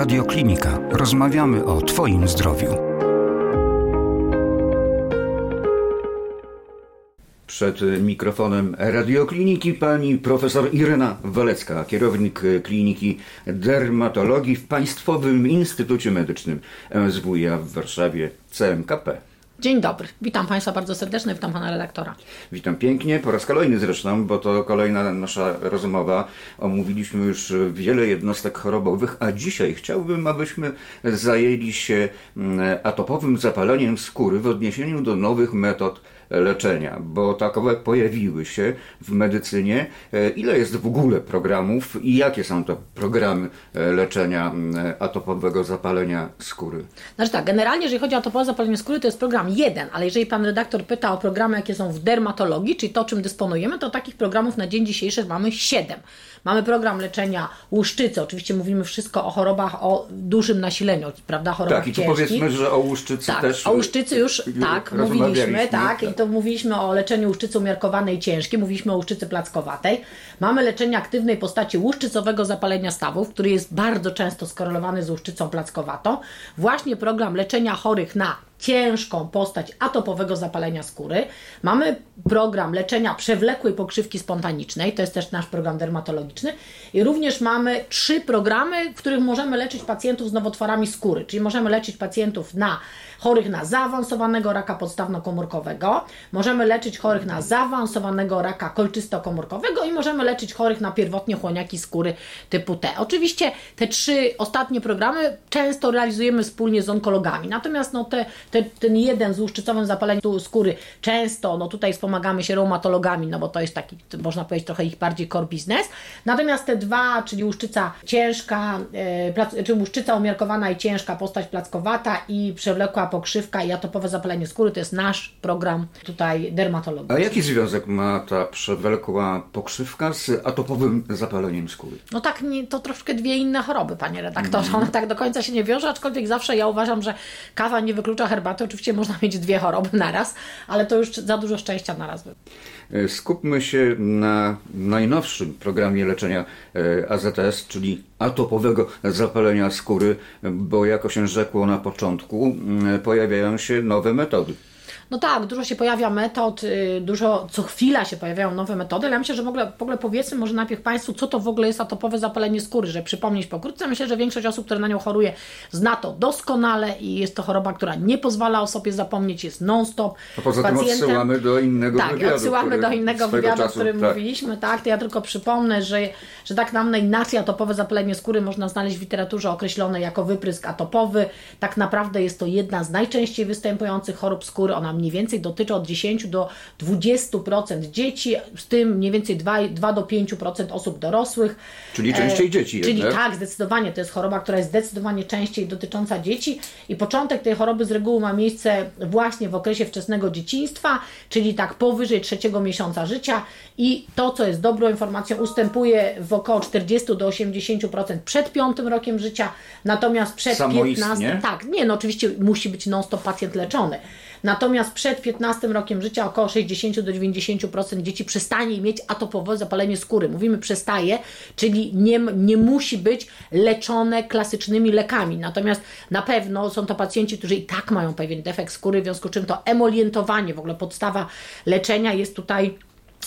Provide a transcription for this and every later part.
Radioklinika. Rozmawiamy o Twoim zdrowiu. Przed mikrofonem radiokliniki pani profesor Irena Walecka, kierownik kliniki dermatologii w Państwowym Instytucie Medycznym MSWiA w Warszawie CMKP. Dzień dobry, witam Państwa bardzo serdecznie, witam Pana redaktora. Witam pięknie, po raz kolejny zresztą, bo to kolejna nasza rozmowa. Omówiliśmy już wiele jednostek chorobowych, a dzisiaj chciałbym, abyśmy zajęli się mm, atopowym zapaleniem skóry w odniesieniu do nowych metod leczenia, bo takowe pojawiły się w medycynie. E, ile jest w ogóle programów i jakie są to programy e, leczenia atopowego zapalenia skóry? Znaczy tak, generalnie jeżeli chodzi o atopowe zapalenie skóry, to jest program jeden, ale jeżeli pan redaktor pyta o programy, jakie są w dermatologii, czyli to, czym dysponujemy, to takich programów na dzień dzisiejszy mamy siedem. Mamy program leczenia łuszczycy. Oczywiście mówimy wszystko o chorobach o dużym nasileniu, prawda? Chorobach tak, i tu powiedzmy, że o łuszczycy tak, też. O łuszczycy już tak, mówiliśmy, tak, i to mówiliśmy o leczeniu łuszczycy umiarkowanej ciężkiej, mówiliśmy o łuszczycy plackowatej. Mamy leczenie aktywnej postaci łuszczycowego zapalenia stawów, który jest bardzo często skorelowany z łuszczycą plackowatą. Właśnie program leczenia chorych na ciężką postać atopowego zapalenia skóry. Mamy program leczenia przewlekłej pokrzywki spontanicznej, to jest też nasz program dermatologiczny. I również mamy trzy programy, w których możemy leczyć pacjentów z nowotworami skóry, czyli możemy leczyć pacjentów na chorych na zaawansowanego raka podstawno-komórkowego, możemy leczyć chorych na zaawansowanego raka kolczysto-komórkowego i możemy leczyć chorych na pierwotnie chłoniaki skóry typu T. Oczywiście te trzy ostatnie programy często realizujemy wspólnie z onkologami, natomiast no te, te, ten jeden z łuszczycowym zapaleniem skóry często, no tutaj wspomagamy się reumatologami, no bo to jest taki, można powiedzieć, trochę ich bardziej core business, natomiast te dwa, czyli łuszczyca ciężka, e, czy łuszczyca umiarkowana i ciężka, postać plackowata i przewlekła pokrzywka i atopowe zapalenie skóry to jest nasz program tutaj dermatologiczny. A jaki związek ma ta przewlekła pokrzywka z atopowym zapaleniem skóry? No tak, nie, to troszkę dwie inne choroby, panie redaktorze. Mm. One tak do końca się nie wiąże, aczkolwiek zawsze ja uważam, że kawa nie wyklucza herbaty. Oczywiście można mieć dwie choroby naraz, ale to już za dużo szczęścia naraz. E, skupmy się na najnowszym programie leczenia e, AZS, czyli atopowego zapalenia skóry, bo jako się rzekło na początku, pojawiają się nowe metody. No tak, dużo się pojawia metod, y, dużo co chwila się pojawiają nowe metody, ale ja myślę, że w ogóle, w ogóle powiedzmy może najpierw Państwu, co to w ogóle jest atopowe zapalenie skóry, że przypomnieć pokrótce. Myślę, że większość osób, które na nią choruje, zna to doskonale i jest to choroba, która nie pozwala o sobie zapomnieć, jest non-stop. A poza tym odsyłamy do innego tak, wywiadu. odsyłamy do innego wywiadu, o którym tak. mówiliśmy, tak, to ja tylko przypomnę, że, że tak nam inaczej atopowe zapalenie skóry można znaleźć w literaturze określone jako wyprysk atopowy. Tak naprawdę jest to jedna z najczęściej występujących chorób skóry, ona mniej więcej dotyczy od 10 do 20% dzieci, z tym mniej więcej 2, 2 do 5% osób dorosłych. Czyli częściej e, dzieci. Czyli jednak? tak, zdecydowanie. To jest choroba, która jest zdecydowanie częściej dotycząca dzieci i początek tej choroby z reguły ma miejsce właśnie w okresie wczesnego dzieciństwa, czyli tak powyżej trzeciego miesiąca życia i to, co jest dobrą informacją, ustępuje w około 40 do 80% przed piątym rokiem życia, natomiast przed Samoistnie? 15... Tak, nie, no oczywiście musi być non-stop pacjent leczony. Natomiast przed 15 rokiem życia około 60 do 90% dzieci przestanie mieć atopowe zapalenie skóry. Mówimy przestaje, czyli nie, nie musi być leczone klasycznymi lekami. Natomiast na pewno są to pacjenci, którzy i tak mają pewien defekt skóry, w związku z czym to emolientowanie, w ogóle podstawa leczenia jest tutaj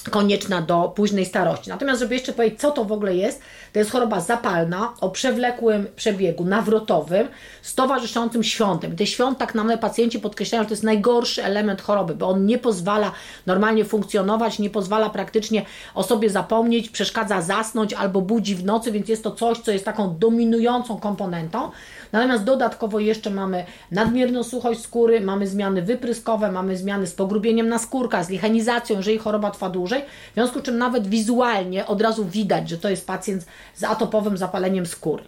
konieczna do późnej starości. Natomiast, żeby jeszcze powiedzieć, co to w ogóle jest, to jest choroba zapalna o przewlekłym przebiegu nawrotowym z towarzyszącym świątem. Te świąt tak nam pacjenci podkreślają, że to jest najgorszy element choroby, bo on nie pozwala normalnie funkcjonować, nie pozwala praktycznie o sobie zapomnieć, przeszkadza zasnąć albo budzi w nocy, więc jest to coś, co jest taką dominującą komponentą. Natomiast dodatkowo jeszcze mamy nadmierną suchość skóry, mamy zmiany wypryskowe, mamy zmiany z pogrubieniem na skórka, z lichenizacją, jeżeli choroba trwa dłużej, w związku z czym nawet wizualnie od razu widać, że to jest pacjent z atopowym zapaleniem skóry.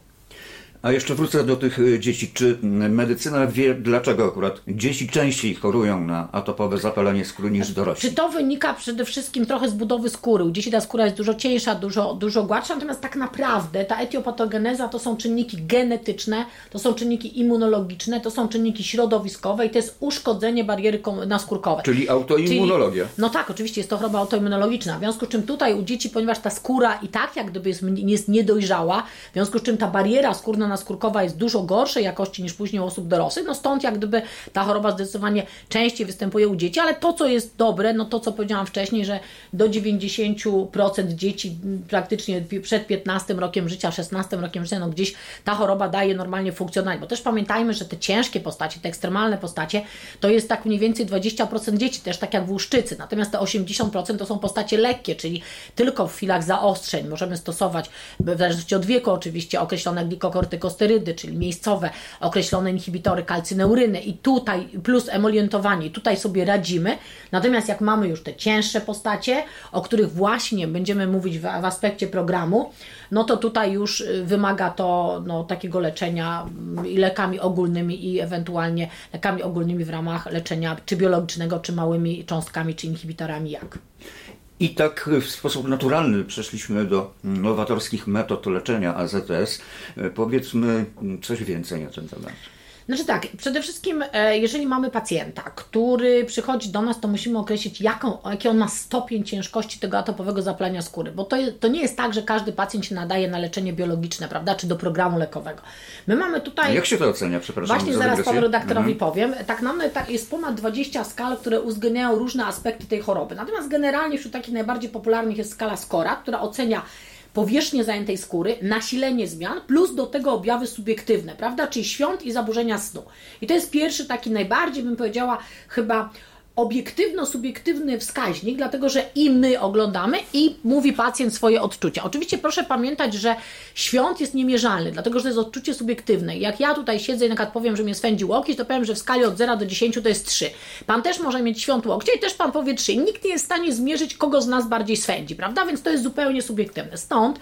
A jeszcze wrócę do tych y, dzieci. Czy medycyna wie, dlaczego akurat dzieci częściej chorują na atopowe zapalenie skóry niż dorośli? Czy to wynika przede wszystkim trochę z budowy skóry? U dzieci ta skóra jest dużo cieńsza, dużo, dużo gładsza, natomiast tak naprawdę ta etiopatogeneza to są czynniki genetyczne, to są czynniki immunologiczne, to są czynniki środowiskowe i to jest uszkodzenie bariery naskórkowej. Czyli autoimmunologia. Czyli, no tak, oczywiście jest to choroba autoimmunologiczna. W związku z czym tutaj u dzieci, ponieważ ta skóra i tak jak gdyby jest, jest niedojrzała, w związku z czym ta bariera skórna skórkowa jest dużo gorszej jakości niż później u osób dorosłych, no stąd jak gdyby ta choroba zdecydowanie częściej występuje u dzieci, ale to, co jest dobre, no to, co powiedziałam wcześniej, że do 90% dzieci praktycznie przed 15 rokiem życia, 16 rokiem życia, no gdzieś ta choroba daje normalnie funkcjonować, bo też pamiętajmy, że te ciężkie postacie, te ekstremalne postacie, to jest tak mniej więcej 20% dzieci, też tak jak w łuszczycy, natomiast te 80% to są postacie lekkie, czyli tylko w chwilach zaostrzeń możemy stosować, w zależności od wieku oczywiście, określone glikokortykosterydy, czyli miejscowe, określone inhibitory kalcyneuryny i tutaj plus emolientowanie, tutaj sobie radzimy, natomiast jak mamy już te cięższe postacie, o których właśnie będziemy mówić w, w aspekcie programu, no to tutaj już y, wymaga to no, takiego leczenia mm, i lekami ogólnymi i ewentualnie lekami ogólnymi w ramach leczenia czy biologicznego, czy małymi cząstkami, czy inhibitorami jak. I tak w sposób naturalny przeszliśmy do nowatorskich metod leczenia AZS. Powiedzmy coś więcej na ten temat. Znaczy tak, przede wszystkim, e, jeżeli mamy pacjenta, który przychodzi do nas, to musimy określić, jaką, jaki on ma stopień ciężkości tego atopowego zapalenia skóry, bo to, to nie jest tak, że każdy pacjent się nadaje na leczenie biologiczne, prawda, czy do programu lekowego. My mamy tutaj... A jak się to ocenia, przepraszam? Właśnie zaraz panu redaktorowi mhm. powiem. Tak mamy, tak, jest ponad 20 skal, które uwzględniają różne aspekty tej choroby. Natomiast generalnie wśród takich najbardziej popularnych jest skala SCORA, która ocenia powierzchnię zajętej skóry, nasilenie zmian, plus do tego objawy subiektywne, prawda? Czyli świąt i zaburzenia snu. I to jest pierwszy taki najbardziej, bym powiedziała, chyba obiektywno-subiektywny wskaźnik, dlatego że i my oglądamy i mówi pacjent swoje odczucia. Oczywiście proszę pamiętać, że świąt jest niemierzalny, dlatego że to jest odczucie subiektywne. Jak ja tutaj siedzę i na powiem, że mnie swędzi łokieć, to powiem, że w skali od 0 do 10 to jest 3. Pan też może mieć świąt łokcia i też Pan powie 3. Nikt nie jest w stanie zmierzyć, kogo z nas bardziej swędzi, prawda? Więc to jest zupełnie subiektywne. Stąd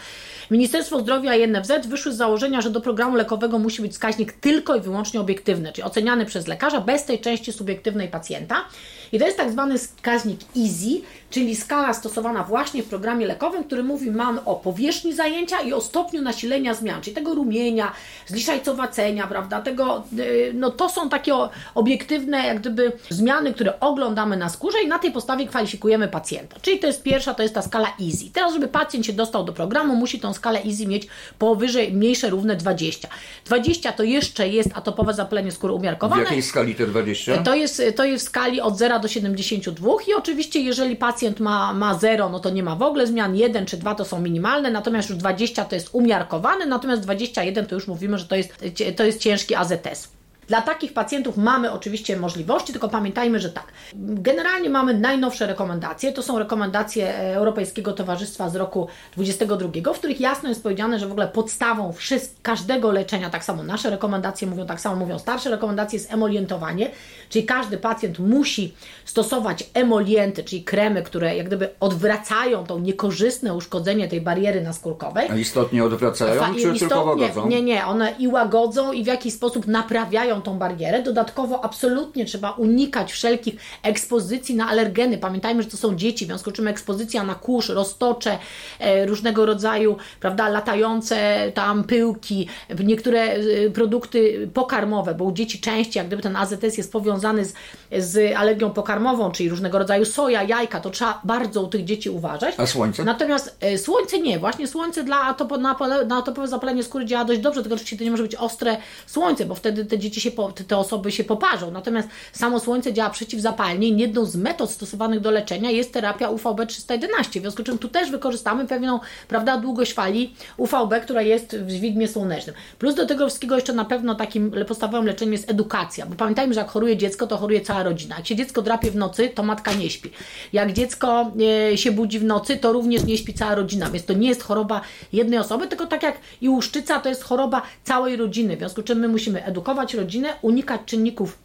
Ministerstwo Zdrowia i NFZ wyszły z założenia, że do programu lekowego musi być wskaźnik tylko i wyłącznie obiektywny, czyli oceniany przez lekarza bez tej części subiektywnej pacjenta. I to jest tak zwany wskaźnik EASY, czyli skala stosowana właśnie w programie lekowym, który mówi mam o powierzchni zajęcia i o stopniu nasilenia zmian, czyli tego rumienia, zliszajcowacenia, prawda, tego, y, no to są takie obiektywne jak gdyby zmiany, które oglądamy na skórze i na tej podstawie kwalifikujemy pacjenta. Czyli to jest pierwsza, to jest ta skala EASY. Teraz, żeby pacjent się dostał do programu, musi tą skalę EASY mieć powyżej, mniejsze, równe 20. 20 to jeszcze jest atopowe zapalenie skóry umiarkowane. W jakiej skali te 20? To jest, to jest w skali od 0 do 72 i oczywiście jeżeli pacjent ma, ma 0, no to nie ma w ogóle zmian, 1 czy 2 to są minimalne, natomiast już 20 to jest umiarkowane, natomiast 21 to już mówimy, że to jest, to jest ciężki AZS. Dla takich pacjentów mamy oczywiście możliwości, tylko pamiętajmy, że tak. Generalnie mamy najnowsze rekomendacje. To są rekomendacje Europejskiego Towarzystwa z roku 2022, w których jasno jest powiedziane, że w ogóle podstawą każdego leczenia, tak samo nasze rekomendacje mówią, tak samo mówią starsze rekomendacje, jest emolientowanie, czyli każdy pacjent musi stosować emolienty, czyli kremy, które jak gdyby odwracają to niekorzystne uszkodzenie tej bariery naskórkowej. A istotnie odwracają, Fa- czy istotnie, tylko łagodzą? Nie, nie, one i łagodzą i w jakiś sposób naprawiają tą barierę. Dodatkowo absolutnie trzeba unikać wszelkich ekspozycji na alergeny. Pamiętajmy, że to są dzieci, w związku z czym ekspozycja na kurz, roztocze, e, różnego rodzaju, prawda, latające tam pyłki, niektóre e, produkty pokarmowe, bo u dzieci częściej, jak gdyby ten AZS jest powiązany z, z alergią pokarmową, czyli różnego rodzaju soja, jajka, to trzeba bardzo u tych dzieci uważać. A słońce? Natomiast e, słońce nie, właśnie słońce dla atopo, na, na atopowe zapalenie skóry działa dość dobrze, tylko oczywiście to nie może być ostre słońce, bo wtedy te dzieci się po, te osoby się poparzą. Natomiast samo słońce działa przeciwzapalnie i jedną z metod stosowanych do leczenia jest terapia UVB 311. W związku z czym tu też wykorzystamy pewną, prawda, długość fali UVB, która jest w widmie słonecznym. Plus do tego wszystkiego jeszcze na pewno takim podstawowym leczeniem jest edukacja, bo pamiętajmy, że jak choruje dziecko, to choruje cała rodzina. Jak się dziecko drapie w nocy, to matka nie śpi. Jak dziecko e, się budzi w nocy, to również nie śpi cała rodzina, więc to nie jest choroba jednej osoby, tylko tak jak i łuszczyca, to jest choroba całej rodziny. W związku z czym my musimy edukować rodzinę, unikać czynników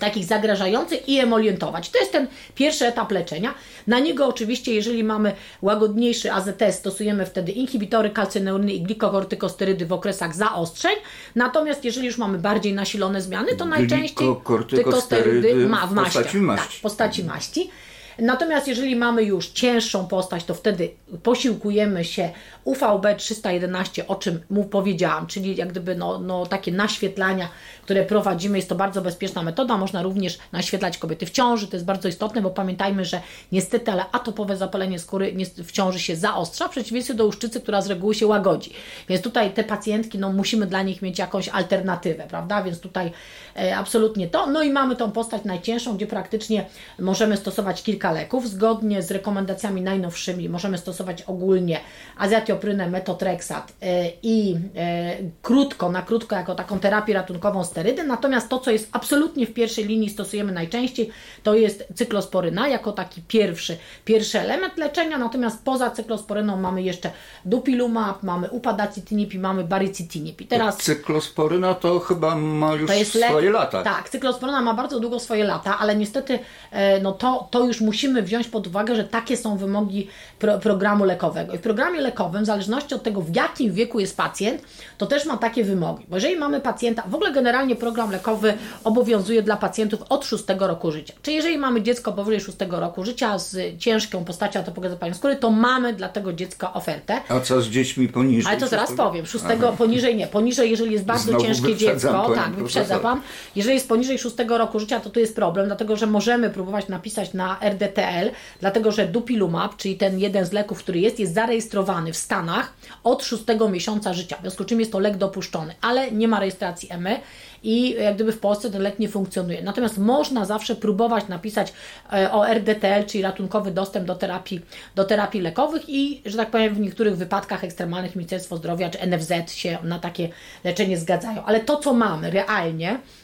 takich zagrażających i emolientować. To jest ten pierwszy etap leczenia. Na niego oczywiście, jeżeli mamy łagodniejszy AZS, stosujemy wtedy inhibitory kalcyneuryny i glikokortykosterydy w okresach zaostrzeń. Natomiast jeżeli już mamy bardziej nasilone zmiany, to najczęściej glikokortykosterydy ma w, maści. Tak, w postaci maści. Natomiast jeżeli mamy już cięższą postać, to wtedy posiłkujemy się UVB 311, o czym mu powiedziałam, czyli jak gdyby no, no, takie naświetlania, które prowadzimy. Jest to bardzo bezpieczna metoda. Można również naświetlać kobiety w ciąży. To jest bardzo istotne, bo pamiętajmy, że niestety, ale atopowe zapalenie skóry w ciąży się zaostrza, w przeciwieństwie do uszczycy, która z reguły się łagodzi. Więc tutaj te pacjentki, no musimy dla nich mieć jakąś alternatywę, prawda? Więc tutaj e, absolutnie to. No i mamy tą postać najcięższą, gdzie praktycznie możemy stosować kilka leków. Zgodnie z rekomendacjami najnowszymi możemy stosować ogólnie azjatioprynę, metotrexat e, i e, krótko, na krótko jako taką terapię ratunkową sterydy. Natomiast to, co jest absolutnie w pierwszej linii stosujemy najczęściej, to jest cyklosporyna jako taki pierwszy, pierwszy element leczenia. Natomiast poza cyklosporyną mamy jeszcze dupilumab, mamy upadacitinib i mamy baricitinib. I teraz cyklosporyna to chyba ma już swoje lata. Tak, cyklosporyna ma bardzo długo swoje lata, ale niestety e, no to, to już musimy wziąć pod uwagę, że takie są wymogi pro, programu lekowego. I w programie lekowym, w zależności od tego, w jakim wieku jest pacjent, to też ma takie wymogi. Bo jeżeli mamy pacjenta, w ogóle generalnie program lekowy obowiązuje dla pacjentów od 6 roku życia. Czyli jeżeli mamy dziecko powyżej 6 roku życia z ciężką postacią atopowej zapalenia skóry, to mamy dla tego dziecka ofertę. A co z dziećmi poniżej? Ale to zaraz powiem. 6 poniżej nie. Poniżej, jeżeli jest bardzo Znowu ciężkie dziecko, tak, wyprzedza Pan. Jeżeli jest poniżej 6 roku życia, to tu jest problem, dlatego że możemy próbować napisać na RDTL, dlatego że dupilumab, czyli ten jeden z leków, który jest, jest zarejestrowany w Stanach od 6 miesiąca życia, w związku z czym jest to lek dopuszczony, ale nie ma rejestracji EMY i jak gdyby w Polsce ten lek nie funkcjonuje. Natomiast można zawsze próbować napisać e, o RDTL, czyli ratunkowy dostęp do terapii, do terapii lekowych i, że tak powiem, w niektórych wypadkach ekstremalnych Ministerstwo Zdrowia czy NFZ się na takie leczenie zgadzają. Ale to, co mamy realnie, E,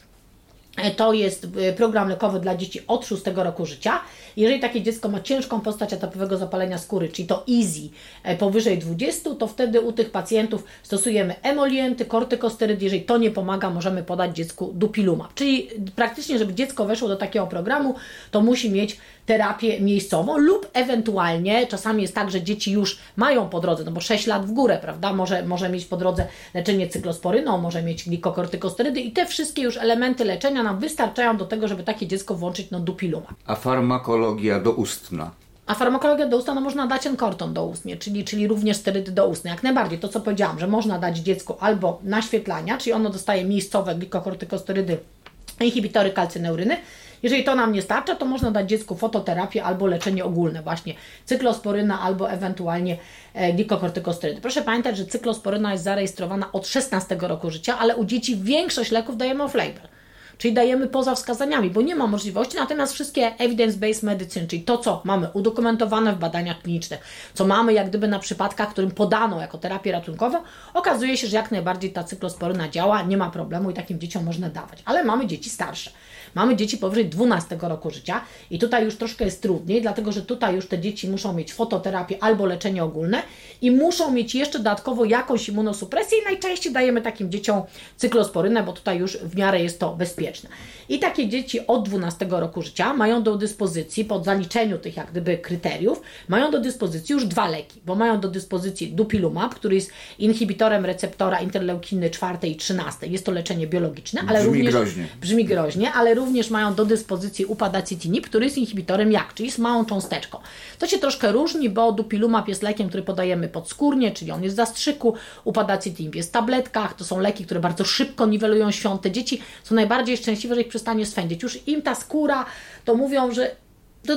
to jest e, program lekowy dla dzieci od 6 roku życia. Jeżeli takie dziecko ma ciężką postać atopowego zapalenia skóry, czyli to easy e, powyżej 20, to wtedy u tych pacjentów stosujemy emolienty, kortykosterydy. Jeżeli to nie pomaga, możemy podać dziecku dupilumab. Czyli praktycznie, żeby dziecko weszło do takiego programu, to musi mieć terapię miejscową lub ewentualnie czasami jest tak, że dzieci już mają po drodze, no bo 6 lat w górę, prawda, może, może mieć po drodze leczenie cyklosporyną, może mieć glikokortykosterydy i te wszystkie już elementy leczenia nam wystarczają do tego, żeby takie dziecko włączyć no dupilumab. A farmakologia doustna? A farmakologia doustna, no można dać enkorton doustnie, czyli, czyli również sterydy doustne. Jak najbardziej, to co powiedziałam, że można dać dziecku albo naświetlania, czyli ono dostaje miejscowe glikokortykosterydy, inhibitory kalcyneuryny, jeżeli to nam nie starcza, to można dać dziecku fototerapię albo leczenie ogólne, właśnie cyklosporyna albo ewentualnie e, glikokortykosterydy. Proszę pamiętać, że cyklosporyna jest zarejestrowana od 16 roku życia, ale u dzieci większość leków dajemy off-label czyli dajemy poza wskazaniami, bo nie ma możliwości, natomiast wszystkie evidence-based medicine, czyli to, co mamy udokumentowane w badaniach klinicznych, co mamy jak gdyby na przypadkach, którym podano jako terapię ratunkową, okazuje się, że jak najbardziej ta cyklosporyna działa, nie ma problemu i takim dzieciom można dawać, ale mamy dzieci starsze. Mamy dzieci powyżej 12 roku życia i tutaj już troszkę jest trudniej, dlatego że tutaj już te dzieci muszą mieć fototerapię albo leczenie ogólne i muszą mieć jeszcze dodatkowo jakąś immunosupresję i najczęściej dajemy takim dzieciom cyklosporynę, bo tutaj już w miarę jest to bezpieczne. I takie dzieci od 12 roku życia mają do dyspozycji, po zaliczeniu tych jak gdyby kryteriów, mają do dyspozycji już dwa leki, bo mają do dyspozycji dupilumab, który jest inhibitorem receptora interleukiny 4 i 13. Jest to leczenie biologiczne, ale brzmi również groźnie. brzmi groźnie, ale również mają do dyspozycji upadacitinib, który jest inhibitorem jak, czyli z małą cząsteczką. To się troszkę różni, bo dupilumab jest lekiem, który podajemy podskórnie, czyli on jest w zastrzyku, upadacitinib jest w tabletkach, to są leki, które bardzo szybko niwelują świąte. Dzieci są najbardziej szczęśliwe, że ich przestanie swędzić. Już im ta skóra, to mówią, że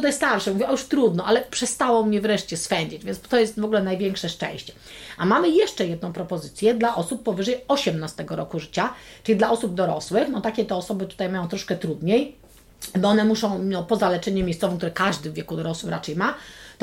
jest starsze, mówię, o już trudno, ale przestało mnie wreszcie swędzić, więc to jest w ogóle największe szczęście. A mamy jeszcze jedną propozycję dla osób powyżej 18 roku życia, czyli dla osób dorosłych, no takie te osoby tutaj mają troszkę trudniej, bo one muszą, no, poza leczeniem miejscowym, które każdy w wieku dorosłym raczej ma,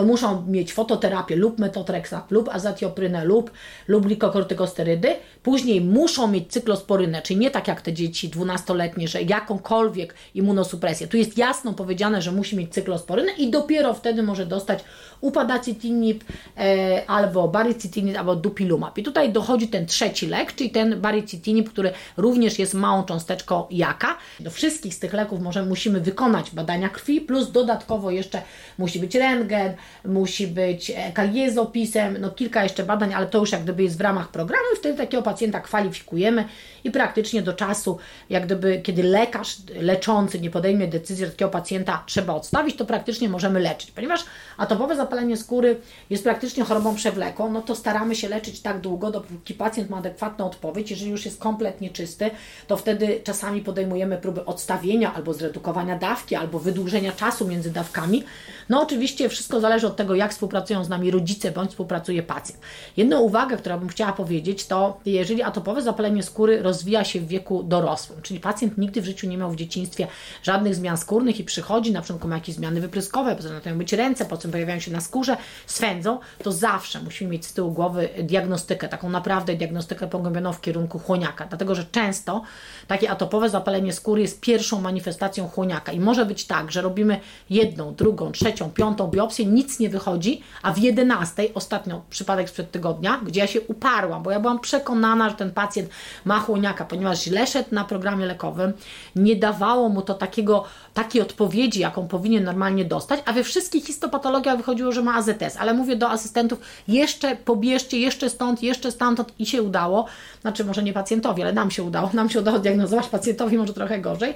to muszą mieć fototerapię lub metotrexat, lub azatioprynę, lub, lub glikokortykosterydy. Później muszą mieć cyklosporynę, czyli nie tak jak te dzieci 12-letnie, że jakąkolwiek immunosupresję. Tu jest jasno powiedziane, że musi mieć cyklosporynę i dopiero wtedy może dostać upadacitinib e, albo baricitinib, albo dupilumab. I tutaj dochodzi ten trzeci lek, czyli ten baricitinib, który również jest małą cząsteczką jaka. Do wszystkich z tych leków może, musimy wykonać badania krwi, plus dodatkowo jeszcze musi być rentgen, musi być EKG z opisem, no kilka jeszcze badań, ale to już jak gdyby jest w ramach programu i wtedy takiego pacjenta kwalifikujemy i praktycznie do czasu, jak gdyby, kiedy lekarz leczący nie podejmie decyzji, że takiego pacjenta trzeba odstawić, to praktycznie możemy leczyć. Ponieważ atopowe zapalenie skóry jest praktycznie chorobą przewlekłą, no to staramy się leczyć tak długo, dopóki pacjent ma adekwatną odpowiedź. Jeżeli już jest kompletnie czysty, to wtedy czasami podejmujemy próby odstawienia albo zredukowania dawki, albo wydłużenia czasu między dawkami. No oczywiście wszystko zależy od tego, jak współpracują z nami rodzice, bądź współpracuje pacjent. Jedną uwagę, którą bym chciała powiedzieć, to jeżeli atopowe zapalenie skóry rozwija się w wieku dorosłym, czyli pacjent nigdy w życiu nie miał w dzieciństwie żadnych zmian skórnych i przychodzi, na przykład ma jakieś zmiany wypryskowe, potem być ręce, po czym pojawiają się na skórze, swędzą, to zawsze musimy mieć z tyłu głowy diagnostykę, taką naprawdę diagnostykę pogłębioną w kierunku chłoniaka, dlatego że często takie atopowe zapalenie skóry jest pierwszą manifestacją chłoniaka i może być tak, że robimy jedną, drugą, trzecią, piątą biopsję, nic nie wychodzi, a w jedenastej, ostatnio przypadek sprzed tygodnia, gdzie ja się uparłam, bo ja byłam przekonana, że ten pacjent ma chłoniaka, ponieważ źle szedł na programie lekowym, nie dawało mu to takiego, takiej odpowiedzi, jaką powinien normalnie dostać, a we wszystkich histopatologiach wychodziło, że ma AZS, ale mówię do asystentów, jeszcze pobierzcie, jeszcze stąd, jeszcze stamtąd i się udało, znaczy może nie pacjentowi, ale nam się udało, nam się udało diagnozować, pacjentowi może trochę gorzej,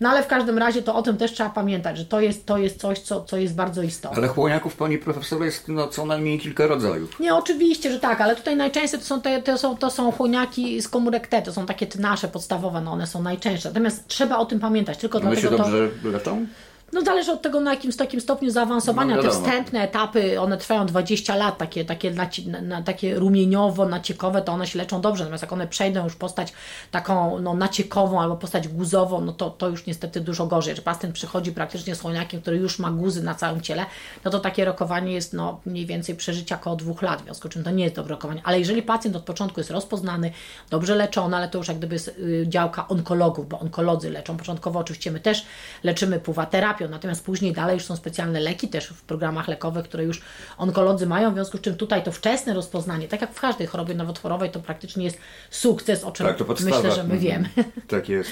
no ale w każdym razie to o tym też trzeba pamiętać, że to jest, to jest coś, co, co jest bardzo istotne. Ale chłoniaków, pani profesor, jest no, co najmniej kilka rodzajów. Nie, oczywiście, że tak, ale tutaj najczęściej to są, te, to są, to są chłoniaki z komórek T, to są takie nasze podstawowe, no one są najczęstsze. Natomiast trzeba o tym pamiętać, tylko One dlatego się dobrze to... leczą? No zależy od tego, na jakim takim stopniu zaawansowania. No, Te wstępne etapy, one trwają 20 lat, takie, takie, na, na, takie rumieniowo, naciekowe, to one się leczą dobrze. Natomiast jak one przejdą już postać taką no, naciekową albo postać guzową, no to, to już niestety dużo gorzej. Że pacjent przychodzi praktycznie z chłoniakiem, który już ma guzy na całym ciele, no to takie rokowanie jest no, mniej więcej przeżycia około dwóch lat, w związku z czym to nie jest dobre rokowanie. Ale jeżeli pacjent od początku jest rozpoznany, dobrze leczony, ale to już jak gdyby jest y, działka onkologów, bo onkolodzy leczą. Początkowo oczywiście my też leczymy natomiast później dalej już są specjalne leki też w programach lekowych, które już onkolodzy mają, w związku z czym tutaj to wczesne rozpoznanie, tak jak w każdej chorobie nowotworowej, to praktycznie jest sukces, o czym tak, myślę, że my mhm. wiemy. Tak jest.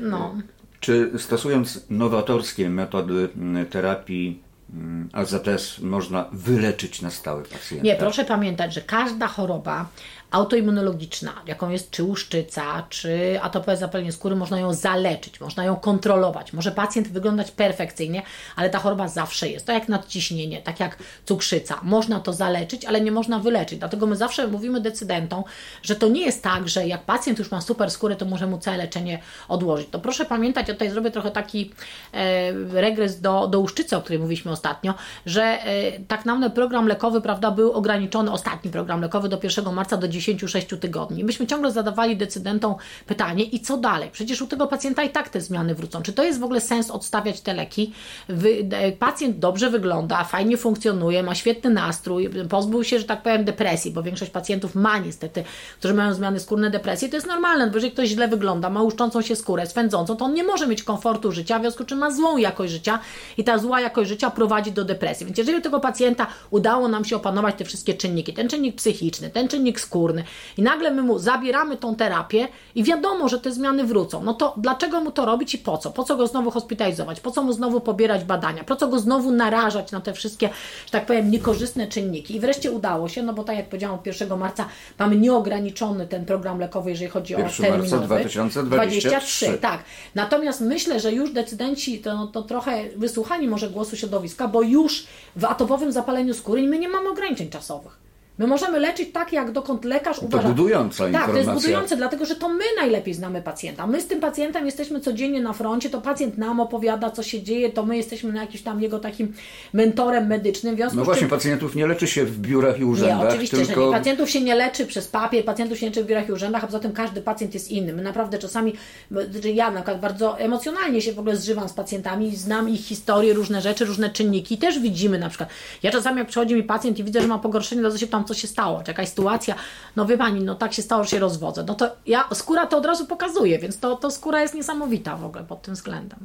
No. Czy stosując nowatorskie metody mm, terapii mm, AZS można wyleczyć na stałe pacjenta? Nie, proszę pamiętać, że każda choroba autoimmunologiczna, jaką jest czy łuszczyca, czy atopowe zapalenie skóry, można ją zaleczyć, można ją kontrolować. Może pacjent wyglądać perfekcyjnie, ale ta choroba zawsze jest. To jak nadciśnienie, tak jak cukrzyca. Można to zaleczyć, ale nie można wyleczyć. Dlatego my zawsze mówimy decydentom, że to nie jest tak, że jak pacjent już ma super skórę, to może mu całe leczenie odłożyć. To proszę pamiętać, ja tutaj zrobię trochę taki e, regres do, do łuszczycy, o której mówiliśmy ostatnio, że e, tak naprawdę program lekowy, prawda, był ograniczony, ostatni program lekowy do 1 marca do 10 56 tygodni. Myśmy ciągle zadawali decydentom pytanie, i co dalej? Przecież u tego pacjenta i tak te zmiany wrócą. Czy to jest w ogóle sens odstawiać te leki? E, pacjent dobrze wygląda, fajnie funkcjonuje, ma świetny nastrój, pozbył się, że tak powiem, depresji, bo większość pacjentów ma niestety, którzy mają zmiany skórne, depresji. To jest normalne, bo jeżeli ktoś źle wygląda, ma łuszczącą się skórę, swędzącą, to on nie może mieć komfortu życia, w związku z czym ma złą jakość życia i ta zła jakość życia prowadzi do depresji. Więc jeżeli u tego pacjenta udało nam się opanować te wszystkie czynniki, ten czynnik psychiczny, ten czynnik skórny, I nagle my mu zabieramy tą terapię i wiadomo, że te zmiany wrócą. No to dlaczego mu to robić i po co? Po co go znowu hospitalizować? Po co mu znowu pobierać badania? Po co go znowu narażać na te wszystkie, że tak powiem, niekorzystne czynniki? I wreszcie udało się, no bo tak jak powiedziałam, od 1 marca mamy nieograniczony ten program lekowy, jeżeli chodzi o terminowy. marca 2023. tak. Natomiast myślę, że już decydenci to, no, to trochę wysłuchani może głosu środowiska, bo już w atopowym zapaleniu skóry my nie mamy ograniczeń czasowych. My możemy leczyć tak, jak dokąd lekarz uważa. To budująca tak, informacja. Tak, to jest budujące, dlatego że to my najlepiej znamy pacjenta. My z tym pacjentem jesteśmy codziennie na froncie, to pacjent nam opowiada, co się dzieje, to my jesteśmy na jakimś tam jego takim mentorem medycznym. W no właśnie, czym... pacjentów nie leczy się w biurach i urzędach. Nie, oczywiście, tylko... że nie. Pacjentów się nie leczy przez papier, pacjentów się nie leczy w biurach i urzędach, a poza tym każdy pacjent jest inny. My naprawdę czasami, ja na przykład bardzo emocjonalnie się w ogóle zżywam z pacjentami, znam ich historię, różne rzeczy, różne czynniki. Też widzimy na przykład, ja czasami jak przychodzi mi pacjent i widzę, że ma pogorszenie, to się tam, co się stało, czeka jakaś sytuacja, no wie Pani, no tak się stało, że się rozwodzę, no to ja, skóra to od razu pokazuje, więc to, to skóra jest niesamowita w ogóle pod tym względem.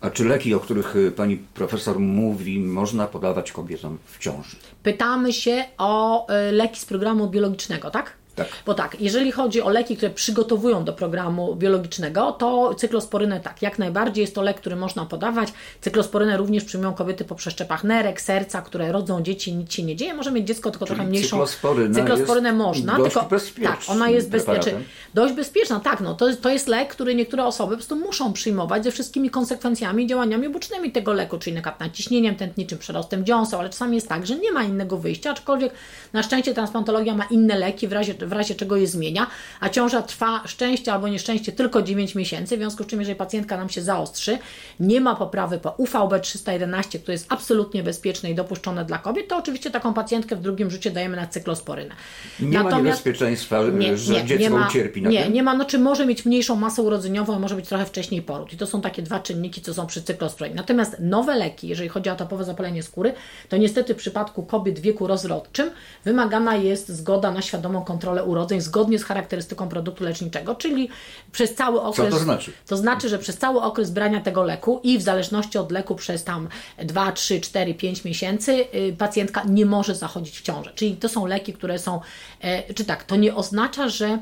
A czy leki, o których y, pani profesor mówi, można podawać kobietom w ciąży? Pytamy się o y, leki z programu biologicznego, tak? Tak. Bo tak, jeżeli chodzi o leki, które przygotowują do programu biologicznego, to cyklosporynę tak, jak najbardziej jest to lek, który można podawać. Cyklosporynę również przyjmują kobiety po przeszczepach nerek, serca, które rodzą dzieci, nic się nie dzieje. Może mieć dziecko tylko Czyli trochę mniejszą. Cyklosporynę, cyklosporynę można, dość tylko tak, ona jest bezpieczna. Dość bezpieczna, tak, no to, to jest lek, który niektóre osoby po prostu muszą przyjmować ze wszystkimi konsekwencjami i działaniami ubocznymi tego leku, czyli na przykład naciśnieniem tętniczym, przerostem dziąseł, ale czasami jest tak, że nie ma innego wyjścia, aczkolwiek na szczęście transplantologia ma inne leki, w razie, w razie czego je zmienia, a ciąża trwa szczęście albo nieszczęście tylko 9 miesięcy, w związku z czym jeżeli pacjentka nam się zaostrzy, nie ma poprawy po UVB 311, które jest absolutnie bezpieczne i dopuszczone dla kobiet, to oczywiście taką pacjentkę w drugim rzucie dajemy na cyklosporynę. Nie ma niebezpieczeństwa, że dziecko nie ma, ucierpi na nie, tym? Nie ma, no czy może mieć mniejszą masę urodzeniową, może być trochę wcześniej poród. I to są takie dwa czynniki, co są przy cyklosporinie. Natomiast nowe leki, jeżeli chodzi o atopowe zapalenie skóry, to niestety w przypadku kobiet w wieku rozrodczym wymagana jest zgoda na świadomą kontrolę urodzeń zgodnie z charakterystyką produktu leczniczego, czyli przez cały okres. Co to znaczy? To znaczy, że przez cały okres brania tego leku i w zależności od leku przez tam 2, 3, 4, 5 miesięcy y, pacjentka nie może zachodzić w ciążę. Czyli to są leki, które są, e, czy tak, to nie oznacza, że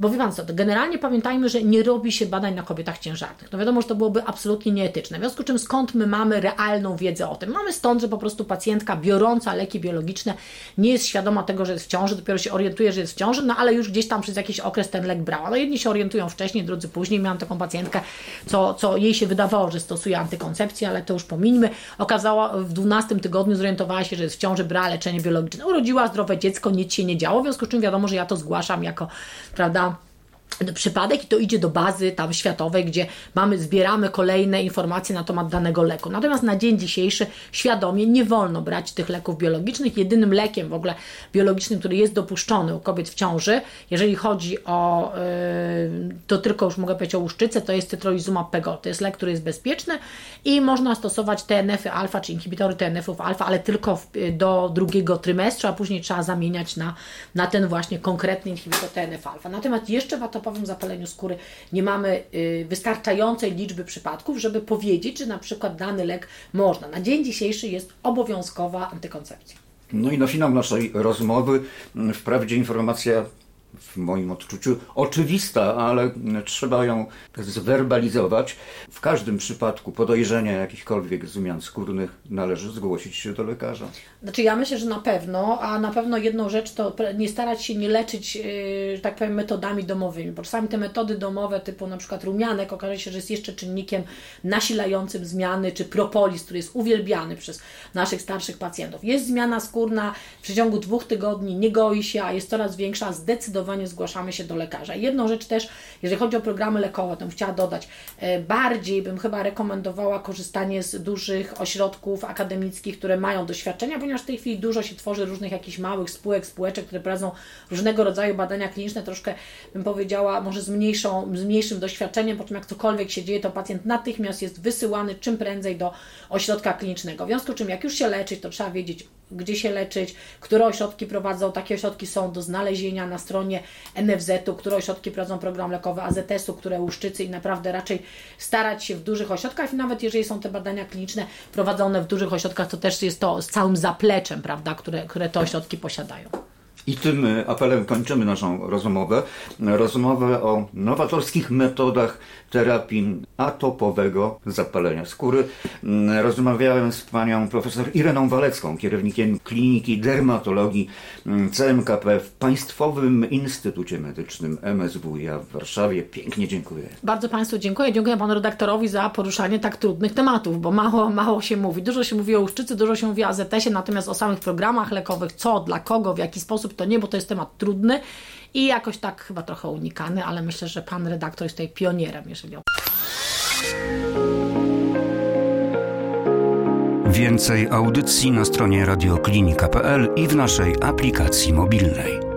bo wie Pan co, generalnie pamiętajmy, że nie robi się badań na kobietach ciężarnych. No wiadomo, że to byłoby absolutnie nieetyczne. W związku z czym skąd my mamy realną wiedzę o tym? Mamy stąd, że po prostu pacjentka biorąca leki biologiczne nie jest świadoma tego, że jest w ciąży, dopiero się orientuje, że jest w ciąży, no ale już gdzieś tam przez jakiś okres ten lek brała. No jedni się orientują wcześniej, drudzy później. Miałam taką pacjentkę, co, co jej się wydawało, że stosuje antykoncepcję, ale to już pomińmy. Okazała w 12 tygodniu zorientowała się, że jest w ciąży, brała leczenie biologiczne. Urodziła zdrowe dziecko, nic się nie działo, w związku z czym wiadomo, że ja to zgłaszam jako, prawda, przypadek i to idzie do bazy tam światowej, gdzie mamy, zbieramy kolejne informacje na temat danego leku. Natomiast na dzień dzisiejszy świadomie nie wolno brać tych leków biologicznych. Jedynym lekiem w ogóle biologicznym, który jest dopuszczony u kobiet w ciąży, jeżeli chodzi o, yy, to tylko już mogę powiedzieć o łuszczycę, to jest cytrolizumab pegol. To jest lek, który jest bezpieczny i można stosować TNF-y alfa, czy inhibitory TNF-ów alfa, ale tylko do drugiego trymestru, a później trzeba zamieniać na, na ten właśnie konkretny inhibitor TNF alfa. Natomiast jeszcze w zapaleniu skóry nie mamy y, wystarczającej liczby przypadków, żeby powiedzieć, że na przykład dany lek można. Na dzień dzisiejszy jest obowiązkowa antykoncepcja. No i na finał naszej rozmowy, mm, wprawdzie informacja w moim odczuciu oczywista, ale trzeba ją zwerbalizować. W każdym przypadku podejrzenia jakichkolwiek zmian skórnych należy zgłosić się do lekarza. Znaczy ja myślę, że na pewno, a na pewno jedną rzecz to nie starać się nie leczyć, yy, tak powiem, metodami domowymi, bo czasami te metody domowe typu na przykład rumianek okaże się, że jest jeszcze czynnikiem nasilającym zmiany, czy propolis, który jest uwielbiany przez naszych starszych pacjentów. Jest zmiana skórna, w przeciągu dwóch tygodni nie goi się, a jest coraz większa, zdecydowanie zgłaszamy się do lekarza. Jedną rzecz też, jeżeli chodzi o programy lekowe, to bym chciała dodać, yy, bardziej bym chyba rekomendowała korzystanie z dużych ośrodków akademickich, które mają doświadczenia, ponieważ w tej chwili dużo się tworzy różnych jakichś małych spółek, spółeczek, które prowadzą różnego rodzaju badania kliniczne, troszkę bym powiedziała, może z, mniejszą, z mniejszym doświadczeniem, po czym jak cokolwiek się dzieje, to pacjent natychmiast jest wysyłany czym prędzej do ośrodka klinicznego. W związku z czym, jak już się leczyć, to trzeba wiedzieć, gdzie się leczyć, które ośrodki prowadzą, takie ośrodki są do znalezienia na stronie NFZ-u, które ośrodki prowadzą program lekowy AZS-u, które łuszczycy i naprawdę raczej starać się w dużych ośrodkach i nawet jeżeli są te badania kliniczne prowadzone w dużych ośrodkach, to też jest to z całym zapleczem, prawda, które, które te ośrodki posiadają. I tym apelem kończymy naszą rozmowę. Rozmowę o nowatorskich metodach terapii atopowego zapalenia skóry. Rozmawiałem z panią profesor Ireną Walecką, kierownikiem Kliniki Dermatologii CMKP w Państwowym Instytucie Medycznym MSWiA w Warszawie. Pięknie dziękuję. Bardzo Państwu dziękuję. Dziękuję Panu redaktorowi za poruszanie tak trudnych tematów, bo mało, mało się mówi. Dużo się mówi o uszczycy, dużo się mówi o AZS-ie, natomiast o samych programach lekowych, co, dla kogo, w jaki sposób, to nie, bo to jest temat trudny i jakoś tak chyba trochę unikany, ale myślę, że Pan redaktor jest tutaj pionierem, jeżeli o... Więcej audycji na stronie radioklinika.pl i w naszej aplikacji mobilnej.